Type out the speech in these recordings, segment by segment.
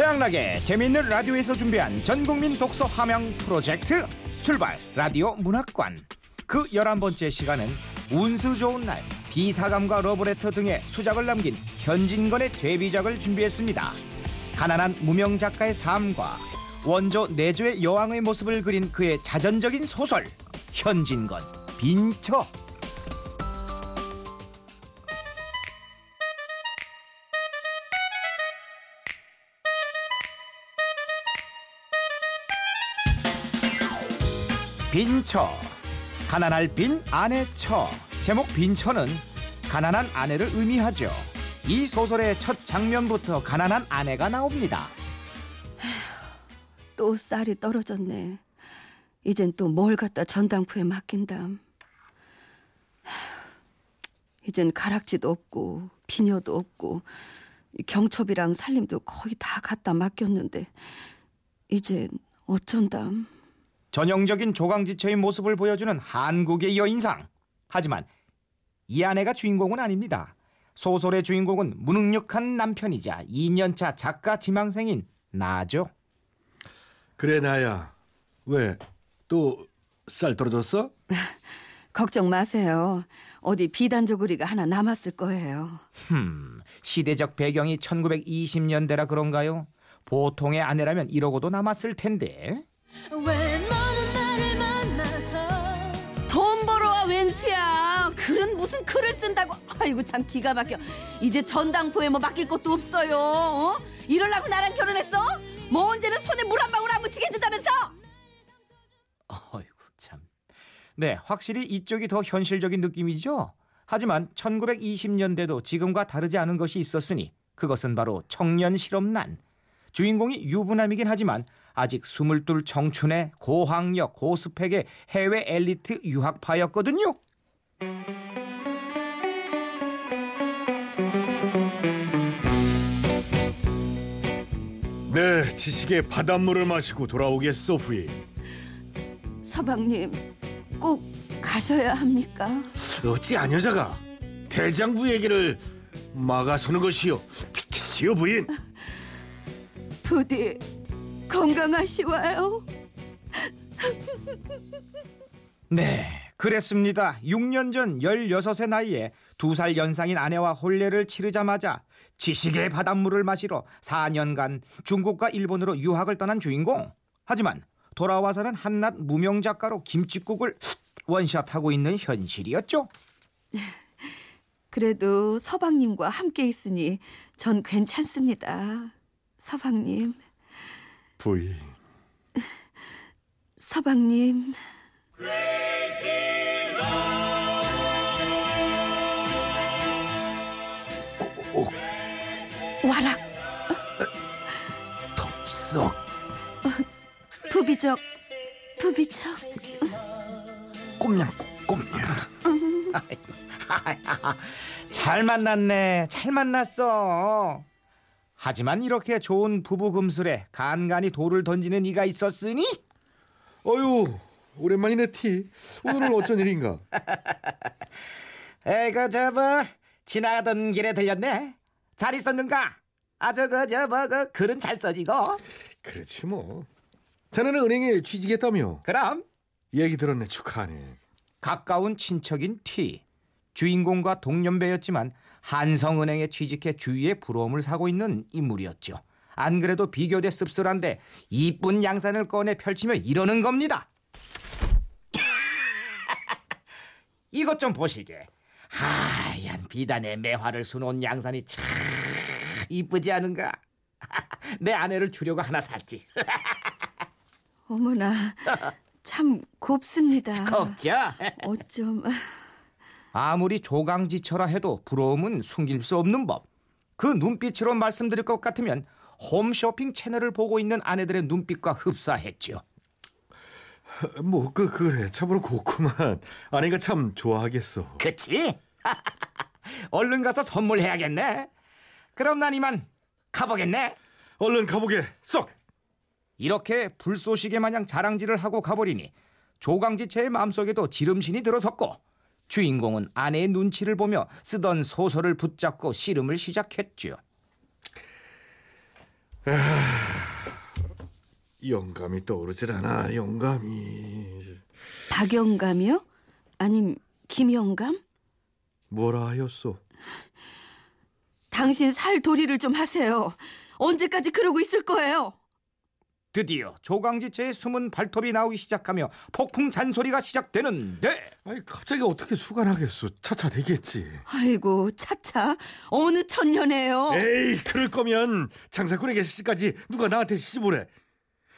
최양락의 재미있는 라디오에서 준비한 전국민 독서 함양 프로젝트. 출발! 라디오 문학관. 그 열한 번째 시간은 운수 좋은 날 비사감과 러브레터 등의 수작을 남긴 현진건의 데뷔작을 준비했습니다. 가난한 무명 작가의 삶과 원조 내조의 여왕의 모습을 그린 그의 자전적인 소설 현진건 빈처 빈처 가난할 빈 아내 처 제목 빈처는 가난한 아내를 의미하죠 이 소설의 첫 장면부터 가난한 아내가 나옵니다 또 쌀이 떨어졌네. 이젠 또 뭘 갖다 전당포에 맡긴담. 이젠 가락지도 없고 비녀도 없고 경첩이랑 살림도 거의 다 갖다 맡겼는데 이젠 어쩐담. 전형적인 조강지처의 모습을 보여주는 한국의 여인상 하지만 이 아내가 주인공은 아닙니다 소설의 주인공은 무능력한 남편이자 2년차 작가 지망생인 나죠 그래 나야 왜 또 쌀 떨어졌어? 걱정 마세요. 어디 비단 조구리가 하나 남았을 거예요. 흠, 시대적 배경이 1920년대라 그런가요? 보통의 아내라면 이러고도 남았을 텐데. 왜 너는 나를 만나서 돈 벌어와 웬수야. 글은 무슨 글을 쓴다고. 아이고 참 기가 막혀. 이제 전당포에 뭐 맡길 것도 없어요. 어? 이럴라고 나랑 결혼했어? 뭐 언제는 손에 물 한 방울 안 묻히게 해준다면서? 어이구 참. 네, 확실히 이쪽이 더 현실적인 느낌이죠. 하지만 1920년대도 지금과 다르지 않은 것이 있었으니 그것은 바로 청년 실업난. 주인공이 유부남이긴 하지만 아직 스물둘 청춘의 고학력 고스펙의 해외 엘리트 유학파였거든요. 네 지식의 바닷물을 마시고 돌아오겠소 부인 서방님 꼭 가셔야 합니까? 어찌 안 여자가 대장부 얘기를 막아서는 것이요 비키시오 부인 부디 건강하시와요. 네, 그랬습니다. 6년 전 16의 나이에 두 살 연상인 아내와 혼례를 치르자마자 지식의 바닷물을 마시러 4년간 중국과 일본으로 유학을 떠난 주인공. 하지만 돌아와서는 한낱 무명 작가로 김치국을 원샷하고 있는 현실이었죠. 그래도 서방님과 함께 있으니 전 괜찮습니다. 서방님, 부인 서방님. 와락 덥석. 부비적 부비적 꼼냥 꼼냥. 잘 만났네. 잘 만났어. 하지만 이렇게 좋은 부부 금슬에 간간히 돌을 던지는 이가 있었으니 어유 오랜만이네 티 오늘은 어쩐 일인가 에그 저뭐 지나가던 길에 들렸네. 잘 있었는가? 아 저거 저뭐 그 글은 잘 써지고. 그렇지 뭐 자네는 은행에 취직했다며 그럼 얘기 들었네 축하하네 가까운 친척인 T. 주인공과 동년배였지만 한성은행에 취직해 주위에 부러움을 사고 있는 인물이었죠. 안 그래도 비교돼 씁쓸한데 이쁜 양산을 꺼내 펼치며 이러는 겁니다. 이것 좀 보시게. 하얀 비단에 매화를 수놓은 양산이 참 이쁘지 않은가? 내 아내를 주려고 하나 샀지. 어머나 참 곱습니다. 겁죠? 어쩜 아무리 조강지처라 해도 부러움은 숨길 수 없는 법. 그 눈빛으로 말씀드릴 것 같으면 홈쇼핑 채널을 보고 있는 아내들의 눈빛과 흡사했죠. 뭐그 그래 참으로 고구만 아내가 참 좋아하겠어 그치? 얼른 가서 선물해야겠네. 그럼 난 이만 가보겠네. 얼른 가보게 쏙 이렇게 불쏘시개 마냥 자랑질을 하고 가버리니 조강지체의 마음속에도 지름신이 들어섰고 주인공은 아내의 눈치를 보며 쓰던 소설을 붙잡고 씨름을 시작했죠. 영감이 떠오르질 않아. 영감이 박영감이요? 아님 김영감? 뭐라 하였소? 당신 살 도리를 좀 하세요. 언제까지 그러고 있을 거예요? 드디어 조강지체의 숨은 발톱이 나오기 시작하며 폭풍 잔소리가 시작되는데 아니 갑자기 어떻게 수간하겠소? 차차 되겠지. 아이고 차차 어느 천년에요. 에이 그럴 거면 장사꾼에 계실 시까지 누가 나한테 시집오래.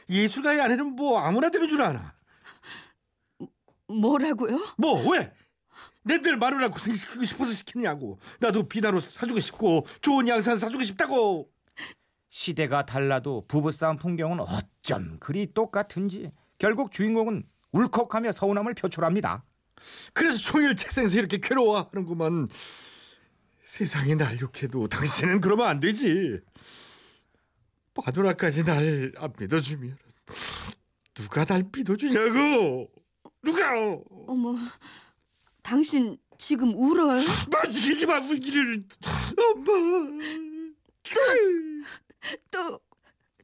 예술가의 아내는 뭐 아무나 되는 줄 아나. 뭐라고요? 뭐 왜? 내들 마누라 고생시키고 싶어서 시키냐고. 나도 비단옷 사주고 싶고 좋은 양산 사주고 싶다고. 시대가 달라도 부부싸움 풍경은 어쩜 그리 똑같은지 결국 주인공은 울컥하며 서운함을 표출합니다. 그래서 종일 책상에서 이렇게 괴로워하는구만. 세상이 날 욕해도 당신은 그러면 안 되지. 마누라까지 날 안 믿어주면 누가 날 믿어주냐고. 누가? 어머, 당신 지금 울어요? 마시키지 마 울기를. 엄마. 또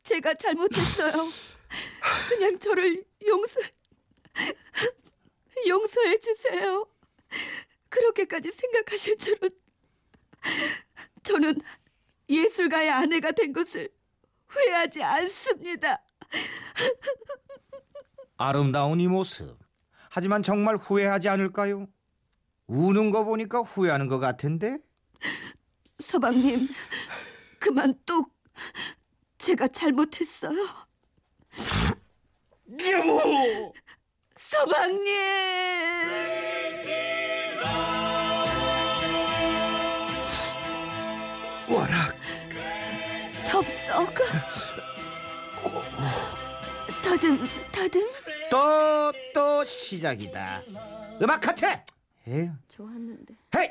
제가 잘못했어요. 그냥 저를 용서 용서해 주세요. 그렇게까지 생각하실 줄은 저는 예술가의 아내가 된 것을 후회하지 않습니다. 아름다운 이 모습. 하지만 정말 후회하지 않을까요? 우는 거 보니까 후회하는 것 같은데? 서방님, 그만 뚝 제가 잘못했어요. 여보. 서방님! 와락. 덥석 더듬 더듬 또, 또 시작이다. 음악 카트! 에휴, 좋았는데 헤이!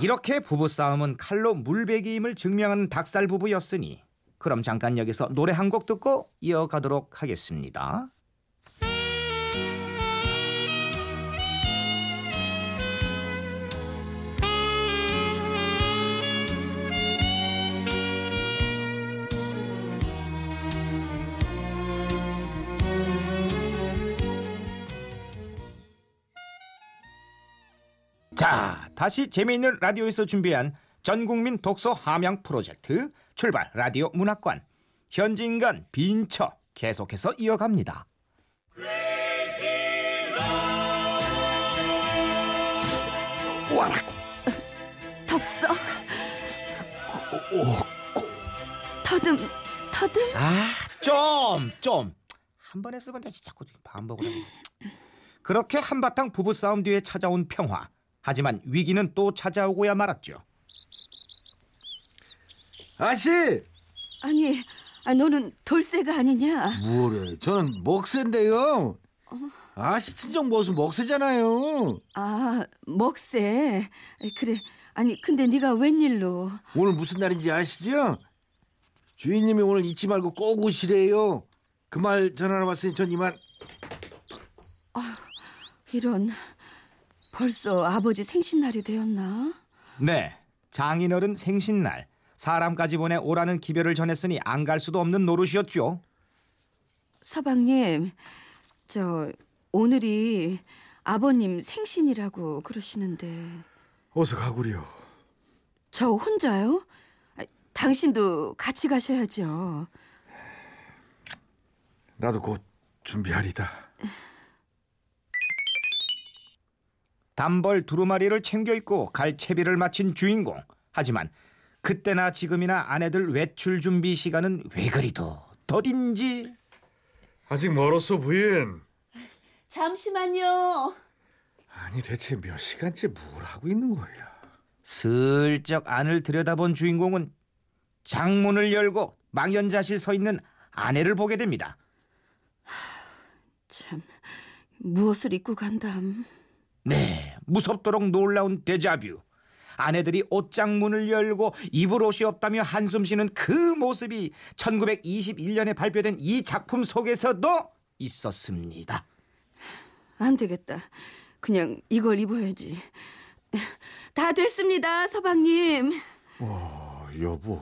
이렇게 부부싸움은 칼로 물베기임을 증명한 닭살 부부였으니 그럼 잠깐 여기서 노래 한 곡 듣고 이어가도록 하겠습니다. 자, 다시 재미있는 라디오에서 준비한 전국민 독서 함양 프로젝트 출발 라디오 문학관 현진간 빈처 계속해서 이어갑니다. 와락. 덥석 더듬 더듬 아, 좀, 좀. 한 번에 쓰면 되지 자꾸 반복을 하고. 그렇게 한바탕 부부싸움 뒤에 찾아온 평화. 하지만 위기는 또 찾아오고야 말았죠. 아씨. 아니 아, 너는 돌쇠가 아니냐 뭐래? 저는 먹새인데요. 아씨 친정 무슨 먹새잖아요. 아 먹새 그래 아니 근데 네가 웬일로 오늘 무슨 날인지 아시죠? 주인님이 오늘 잊지 말고 꼭 오시래요. 그 말 전하러 왔으니 전 이만 이런 벌써 아버지 생신날이 되었나 네, 장인어른 생신날 사람까지 보내 오라는 기별을 전했으니 안 갈 수도 없는 노릇이었죠. 서방님, 저 오늘이 아버님 생신이라고 그러시는데 어서 가구려. 저 혼자요? 아, 당신도 같이 가셔야죠. 나도 곧 준비하리다. 단벌 두루마리를 챙겨 입고 갈 채비를 마친 주인공. 하지만 그때나 지금이나 아내들 외출 준비 시간은 왜 그리도 더딘지. 아직 멀었어 부인. 잠시만요. 아니 대체 몇 시간째 뭘 하고 있는 거야? 슬쩍 안을 들여다본 주인공은 장문을 열고 망연자실 서 있는 아내를 보게 됩니다. 참 무엇을 입고 간담? 네, 무섭도록 놀라운 데자뷰. 아내들이 옷장 문을 열고 입을 옷이 없다며 한숨 쉬는 그 모습이 1921년에 발표된 이 작품 속에서도 있었습니다. 안 되겠다. 그냥 이걸 입어야지. 다 됐습니다, 서방님. 어, 여보.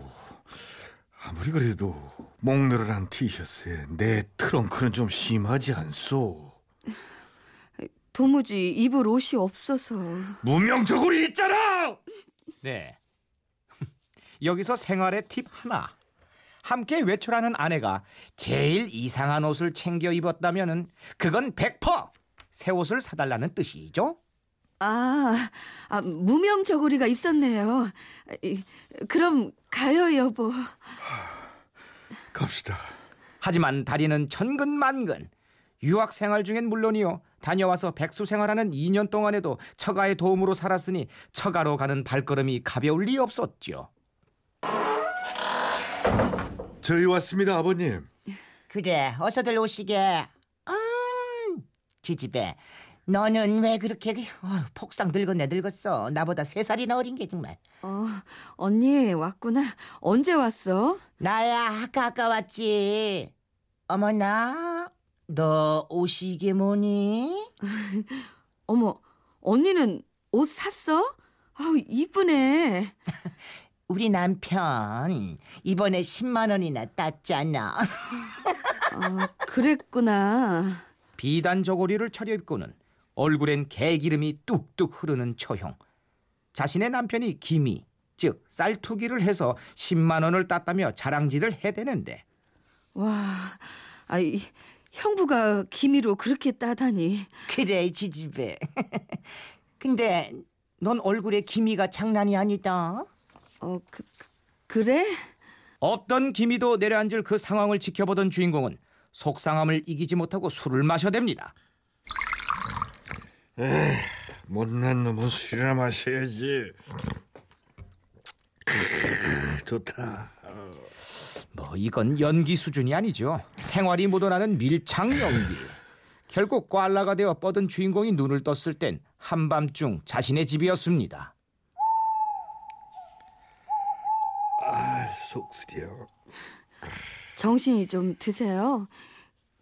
아무리 그래도 목늘어난 티셔츠에 내 트렁크는 좀 심하지 않소? 도무지 입을 옷이 없어서. 무명적으로 있잖아. 네. 여기서 생활의 팁 하나. 함께 외출하는 아내가 제일 이상한 옷을 챙겨 입었다면은 그건 100%새 옷을 사달라는 뜻이죠. 아, 아 무명 저고리가 있었네요. 이, 그럼 가요 여보. 갑시다. 하지만 다리는 천근만근. 유학 생활 중엔 물론이요. 다녀와서 백수 생활하는 2년 동안에도 처가의 도움으로 살았으니 처가로 가는 발걸음이 가벼울 리 없었죠. 저희 왔습니다, 아버님. 그래 어서들 오시게 음, 지집애 너는 왜 그렇게 어휴, 폭삭 늙었네 늙었어 나보다 세 살이나 어린 게 정말 어, 언니 왔구나. 언제 왔어? 나야 아까 아까 왔지 어머나 너 옷이 이게 뭐니 어머, 언니는 옷 샀어? 아우 이쁘네. 우리 남편 이번에 10만 원이나 땄잖아 아, 그랬구나. 비단 저고리를 차려입고는 얼굴엔 개기름이 뚝뚝 흐르는 처형. 자신의 남편이 기미, 즉 쌀투기를 해서 10만 원을 땄다며 자랑질을 해대는데 와, 아이 형부가 기미로 그렇게 따다니. 그래 지집애 근데 넌 얼굴에 기미가 장난이 아니다 어, 그, 그- 그래? 없던 기미도 내려앉을 그 상황을 지켜보던 주인공은 속상함을 이기지 못하고 술을 마셔댑니다. 못난 놈은 술이나 마셔야지. 크으, 좋다. 뭐 이건 연기 수준이 아니죠. 생활이 묻어나는 밀착 연기. 결국 꽐라가 되어 뻗은 주인공이 눈을 떴을 땐 한밤중 자신의 집이었습니다. 속 쓰려. 정신이 좀 드세요.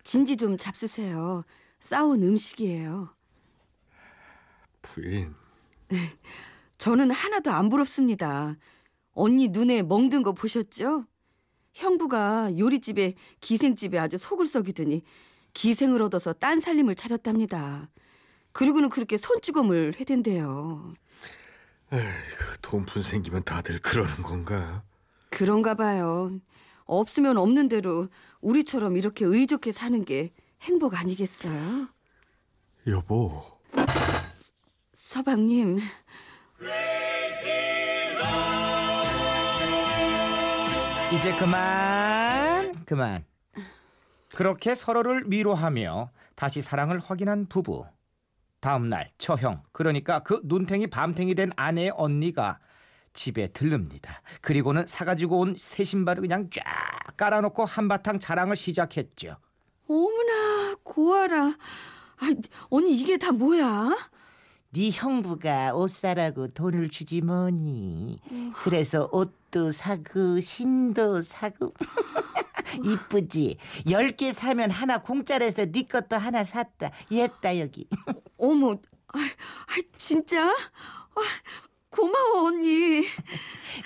진지 좀 잡수세요. 싸운 음식이에요. 부인, 저는 하나도 안 부럽습니다. 언니 눈에 멍든 거 보셨죠? 형부가 요리집에 기생집에 아주 속을 썩이더니 기생을 얻어서 딴 살림을 차렸답니다. 그리고는 그렇게 손찌검을 해댄대요. 돈푼 생기면 다들 그러는 건가? 그런가 봐요. 없으면 없는 대로 우리처럼 이렇게 의좋게 사는 게 행복 아니겠어요? 여보, 서 방님, 이제 그만 그만. 그렇게 서로를 위로하며 다시 사랑을 확인한 부부. 다음 날 처형 그러니까 그 눈탱이 밤탱이 된 아내의 언니가 집에 들릅니다. 그리고는 사가지고 온 새 신발을 그냥 쫙 깔아놓고 한바탕 자랑을 시작했죠. 어머나 고아라. 아, 언니 이게 다 뭐야? 네 형부가 옷 사라고 돈을 주지 뭐니. 그래서 옷도 사고 신도 사고. 이쁘지? 열 개 사면 하나 공짜라서 네 것도 하나 샀다. 얘다 여기. 어머, 아, 아, 진짜? 아, 고마워 언니.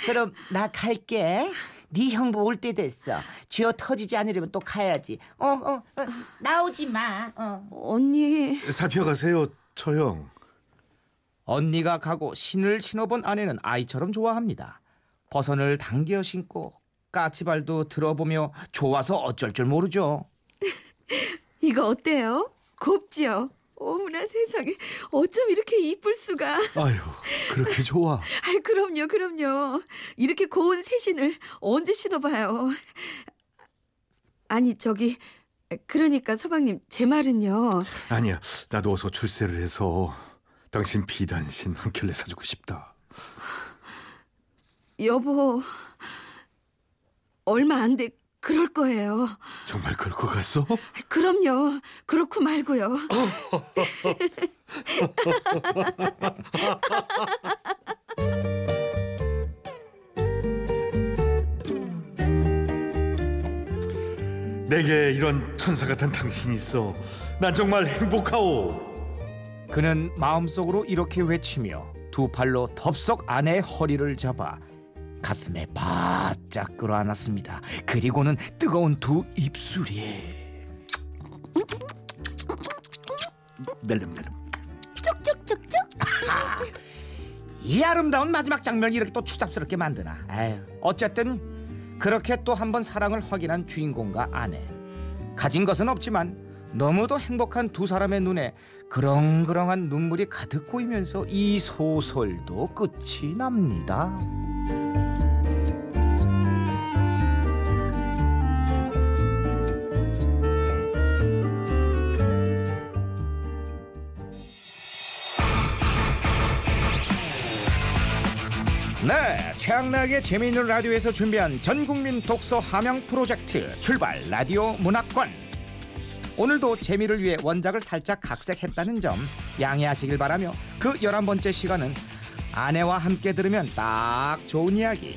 그럼 나 갈게. 네 형부 올 때 됐어. 쥐어 터지지 않으려면 또 가야지. 어, 어, 어 나오지 마. 어. 언니, 살펴가세요, 처형. 언니가 가고 신을 신어본 아내는 아이처럼 좋아합니다. 버선을 당겨 신고 까치발도 들어보며 좋아서 어쩔 줄 모르죠. 이거 어때요? 곱지요? 어머나 세상에 어쩜 이렇게 이쁠 수가? 아유, 그렇게 좋아. 아이 그럼요, 그럼요. 이렇게 고운 새신을 언제 신어봐요? 아니 저기 그러니까 서방님 제 말은요. 아니야, 나도 어서 출세를 해서 당신 비단신 한 켤레 사주고 싶다. 여보 얼마 안 돼 그럴 거예요. 정말 그럴 것 같소? 그럼요. 그렇고 말고요. 내게 이런 천사 같은 당신이 있어. 난 정말 행복하오. 그는 마음속으로 이렇게 외치며 두 팔로 덥석 아내의 허리를 잡아 가슴에 바짝 끌어안았습니다. 그리고는 뜨거운 두 입술이 낼름낼름. 이 아름다운 마지막 장면이 이렇게 또 추잡스럽게 만드나. 에휴, 어쨌든 그렇게 또 한 번 사랑을 확인한 주인공과 아내. 가진 것은 없지만 너무도 행복한 두 사람의 눈에 그렁그렁한 눈물이 가득 고이면서 이 소설도 끝이 납니다. 네, 최양락의 재미있는 라디오에서 준비한 전국민 독서 함양 프로젝트 출발 라디오 문학관. 오늘도 재미를 위해 원작을 살짝 각색했다는 점 양해하시길 바라며 그 열한 번째 시간은 아내와 함께 들으면 딱 좋은 이야기.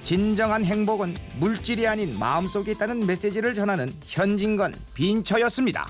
진정한 행복은 물질이 아닌 마음속에 있다는 메시지를 전하는 현진건 빈처였습니다.